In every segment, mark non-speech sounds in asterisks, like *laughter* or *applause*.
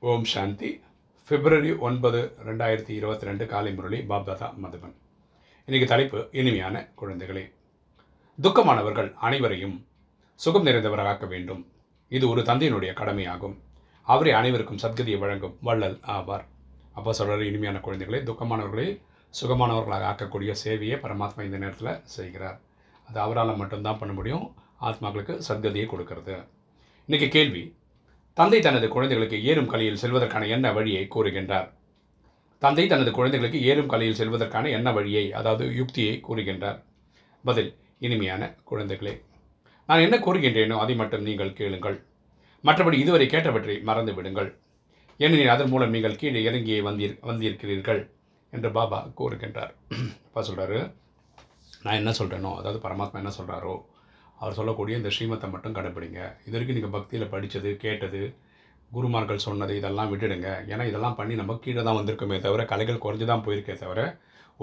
ஓம் சாந்தி. பிப்ரவரி ஒன்பது ரெண்டாயிரத்தி இருபத்தி ரெண்டு காலை முரளி பாப்தாதா மதுபன். இன்னைக்கு தலைப்பு இனிமையான குழந்தைகளே. துக்கமானவர்கள் அனைவரையும் சுகம் நிறைந்தவராக வேண்டும். இது ஒரு தந்தையினுடைய கடமையாகும். அவரே அனைவருக்கும் சத்கதியை வழங்கும் வள்ளல் ஆவார். அப்போ சொல்கிற இனிமையான குழந்தைகளே துக்கமானவர்களை சுகமானவர்களாக ஆக்கக்கூடிய சேவையை பரமாத்மா இந்த நேரத்தில் செய்கிறார். அது அவரால் மட்டும்தான் பண்ண முடியும். ஆத்மாக்களுக்கு சத்கதியை கொடுக்கறது. இன்றைக்கி கேள்வி தந்தை தனது குழந்தைகளுக்கு ஏறும் கலையில் செல்வதற்கான என்ன வழியை கூறுகின்றார். தந்தை தனது குழந்தைகளுக்கு ஏறும் கலையில் செல்வதற்கான என்ன வழியை அதாவது யுக்தியை கூறுகின்றார். பதில் இனிமையான குழந்தைகளே. நான் என்ன கூறுகின்றேனோ அதை மட்டும் நீங்கள் கேளுங்கள். மற்றபடி இதுவரை கேட்டவற்றை மறந்து விடுங்கள். ஏனெனில் அதன் மூலம் நீங்கள் கீழே இறங்கியே வந்தீர் வந்திருக்கிறீர்கள் என்று பாபா கூறுகின்றார். அப்பா சொல்கிறாரு நான் என்ன சொல்கிறேனோ அதாவது பரமாத்மா என்ன சொல்கிறாரோ அவர் சொல்லக்கூடிய இந்த ஸ்ரீமத்தை மட்டும் கடைப்பிடிங்க. இது வரைக்கும் நீங்கள் பக்தியில் படித்தது கேட்டது குருமார்கள் சொன்னது இதெல்லாம் விட்டுடுங்க. ஏன்னா இதெல்லாம் பண்ணி நம்ம கீழே தான் வந்திருக்குமே தவிர கலைகள் குறைஞ்சு தான் போயிருக்கே தவிர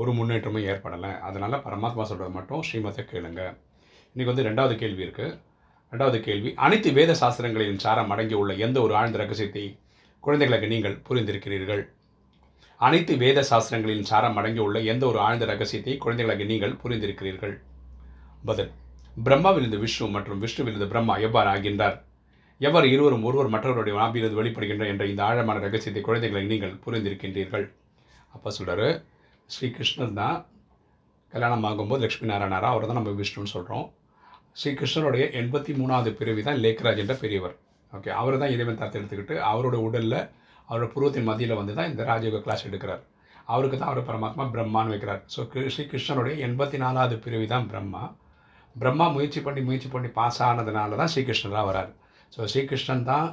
ஒரு முன்னேற்றமும் ஏற்படலை. அதனால் பரமாத்மா சொல்கிறது மட்டும் ஸ்ரீமத்தை கேளுங்க. இன்றைக்கி வந்து ரெண்டாவது கேள்வி இருக்குது ரெண்டாவது கேள்வி அனைத்து வேத சாஸ்திரங்களின் சாரம் அடங்கி உள்ள எந்த ஒரு ஆழ்ந்த ரகசியத்தை குழந்தைகளுக்கு நீங்கள் புரிந்திருக்கிறீர்கள்? அனைத்து வேத சாஸ்திரங்களின் சாரம் அடங்கி உள்ள எந்த ஒரு ஆழ்ந்த ரகசியத்தை குழந்தைகளுக்கு நீங்கள் புரிந்திருக்கிறீர்கள்? பதில் பிரம்மாவிலிருந்து விஷ்ணு மற்றும் விஷ்ணுவிலிருந்து பிரம்மா எவ்வாறு ஆகின்றார்? எவ்வாறு இருவரும் ஒருவர் மற்றவருடைய நாபிலிருந்து வெளிப்படுகின்ற என்ற இந்த ஆழமான ரகசியத்தை குழந்தைகளை நீங்கள் புரிந்திருக்கின்றீர்கள். அப்போ சொல்கிறாரு ஸ்ரீகிருஷ்ணர் தான் கல்யாணம் ஆகும்போது லக்ஷ்மி நாராயணாரா அவர் தான் நம்ம விஷ்ணுன்னு சொல்கிறோம் ஸ்ரீகிருஷ்ணருடைய எண்பத்தி மூணாவது பிறவி தான் லேக்ராஜ் என்ற பெரியவர். ஓகே அவர் தான் இறைவன் தத்து எடுத்துக்கிட்டு அவரோட உடலில் அவரோட புருவத்தின் மத்தியில் வந்து தான் இந்த ராஜயோக கிளாஸ் எடுக்கிறார். அவருக்கு தான் அவர் பரமாத்மா பிரம்மான்னு வைக்கிறார். ஸோ ஸ்ரீகிருஷ்ணனுடைய எண்பத்தி நாலாவது பிறவி தான் பிரம்மா. பிரம்மா முயற்சி பண்ணி முயற்சி பண்ணி பாஸ் ஆனதுனால தான் ஸ்ரீகிருஷ்ணராக வரார். ஸோ ஸ்ரீகிருஷ்ணன் தான்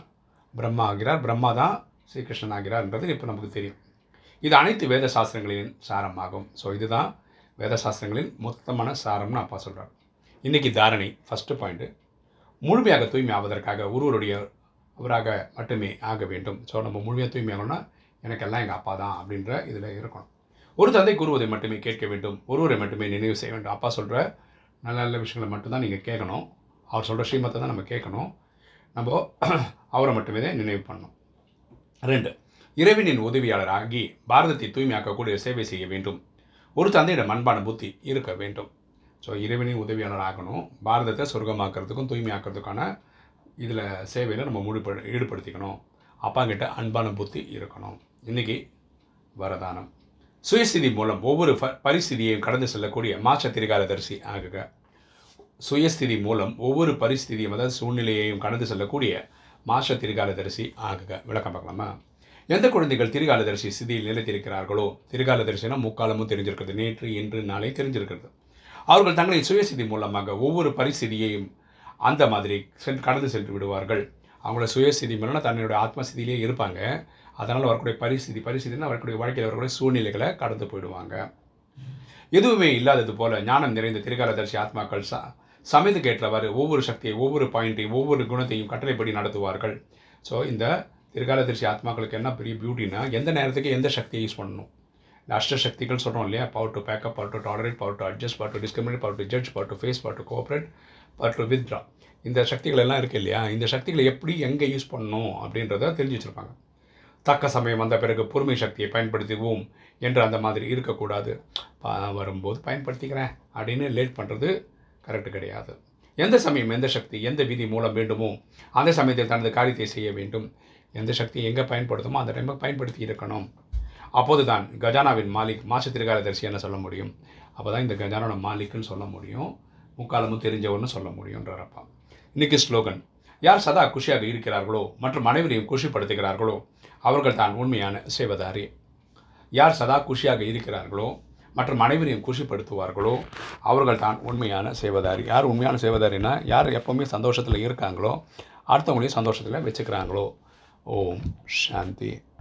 பிரம்மா ஆகிறார். பிரம்மா தான் ஸ்ரீகிருஷ்ணன் ஆகிறார்ன்றது இப்போ நமக்கு தெரியும். இது அனைத்து வேத சாஸ்திரங்களின் சாரமாகும். ஸோ இதுதான் வேத சாஸ்திரங்களின் மொத்தமான சாரம்னு அப்பா சொல்கிறார் இன்றைக்கி தாரணை ஃபஸ்ட்டு பாயிண்ட்டு முழுமையாக தூய்மை ஆவதற்காக ஒருவருடைய அவராக மட்டுமே ஆக வேண்டும். ஸோ நம்ம முழுமையாக தூய்மை ஆகணும்னா எனக்கெல்லாம் எங்கள் அப்பா தான் அப்படின்ற இதில் இருக்கணும். ஒரு தந்தை கூறுவதை மட்டுமே கேட்க வேண்டும். ஒருவரை மட்டுமே நினைவு செய்ய வேண்டும். அப்பா சொல்கிற நல்ல நல்ல விஷயங்களை மட்டும்தான் நீங்கள் கேட்கணும். அவர் சொல்கிற ஸ்ரீமத்தை தான் நம்ம கேட்கணும். நம்ம *clears throat* அவரை மட்டுமே தான் நினைவு பண்ணணும். ரெண்டு இறைவனின் உதவியாளர் ஆகி பாரதத்தை தூய்மையாக்கக்கூடிய சேவை செய்ய வேண்டும். ஒரு தந்தையிட அன்பான புத்தி இருக்க வேண்டும். ஸோ இறைவனின் உதவியாளர் ஆகணும் பாரதத்தை சொர்க்கமாக்கிறதுக்கும் தூய்மையாக்கிறதுக்கான இதில் சேவையில் நம்ம முழுப்ப ஈடுபடுத்திக்கணும். அப்பாங்கிட்ட அன்பான புத்தி இருக்கணும். இன்றைக்கி வரதானம். சுயஸ்திதி மூலம் ஒவ்வொரு பரிஸ்தியையும் பரிஸ்திதியையும் கடந்து செல்லக்கூடிய மாற்ற திரிகாலதரிசி ஆகுக. சுயஸ்திதி மூலம் ஒவ்வொரு பரிஸ்திதியும் அதாவது சூழ்நிலையையும் கடந்து செல்லக்கூடிய மாற்ற திரிகாலதரிசி ஆகுக. விளக்கம் பார்க்கலாமா? எந்த குழந்தைகள் திரிகாலதரிசி ஸ்திதியில் நிலைத்திருக்கிறார்களோ திரிகாலதரிசினா முக்காலமும் தெரிஞ்சிருக்கிறது. நேற்று இன்று நாளை தெரிஞ்சிருக்கிறது. அவர்கள் தங்களின் சுயஸ்திதி மூலமாக ஒவ்வொரு பரிஸ்திதியையும் அந்த மாதிரி சென்று கடந்து சென்று விடுவார்கள். அவங்களோட சுயஸ்திதி மேலே தன்னுடைய ஆத்மஸ்திதியிலே இருப்பாங்க. அதனால் வரக்கூடிய பரிஸ்திதி பரிசிதினா வரக்கூடிய வாழ்க்கையில் வரக்கூடிய சூழ்நிலைகளை கடந்து போயிடுவாங்க. எதுவுமே இல்லாதது போல் ஞானம் நிறைந்த திருக்காலதர்சி ஆத்மாக்கள் ச சமைத்து கேட்டவாறு ஒவ்வொரு சக்தியை ஒவ்வொரு பாயிண்ட்டையும் ஒவ்வொரு குணத்தையும் கட்டளைப்படி நடத்துவார்கள். ஸோ இந்த திரிகாலதர்சி ஆத்மாக்களுக்கு என்ன பெரிய பியூட்டினா எந்த நேரத்துக்கு எந்த சக்தியை யூஸ் பண்ணணும்? இந்த அஷ்ட சக்திகள் சொல்கிறோம் இல்லையா? Power to pack up power to tolerate power to adjust power to discriminate power to judge power to face power to cooperate power to withdraw இந்த சக்திகள் எல்லாம் இருக்குது இல்லையா? இந்த சக்திகளை எப்படி எங்கே யூஸ் பண்ணணும் அப்படின்றத தெரிஞ்சு வச்சுருப்பாங்க. தக்க சமயம் வந்த பிறகு பொறுமை சக்தியை பயன்படுத்துவோம் என்று அந்த மாதிரி இருக்கக்கூடாது. வரும்போது பயன்படுத்திக்கிறேன் அப்படின்னு லேட் பண்ணுறது கரெக்டு கிடையாது. எந்த சமயம் எந்த சக்தி எந்த விதி மூலம் வேண்டுமோ அந்த சமயத்தில் தனது காரியத்தை செய்ய வேண்டும். எந்த சக்தி எங்கே பயன்படுத்துமோ அந்த டைமை பயன்படுத்தி இருக்கணும். அப்போது தான் கஜானாவின் மாலிக் மாச திருகாலதரிசி என்ன சொல்ல முடியும்? அப்போ தான் இந்த கஜானோட மாலிக்குன்னு சொல்ல முடியும். முக்காலமும் தெரிஞ்சவன்னு சொல்ல முடியுன்றப்பா இன்னைக்கு ஸ்லோகன். யார் சதா குஷியாக இருக்கிறார்களோ மற்றும் அனைவரையும் குஷிப்படுத்துகிறார்களோ அவர்கள் தான் உண்மையான சேவதாரி. யார் சதா குஷியாக இருக்கிறார்களோ மற்றும் அனைவரையும் குஷிப்படுத்துவார்களோ அவர்கள் தான் உண்மையான சேவதாரி. யார் உண்மையான சேவதாரினா யார் எப்போவுமே சந்தோஷத்தில் இருக்காங்களோ அடுத்தவங்களையும் சந்தோஷத்தில் வச்சுக்கிறாங்களோ. ஓம் சாந்தி.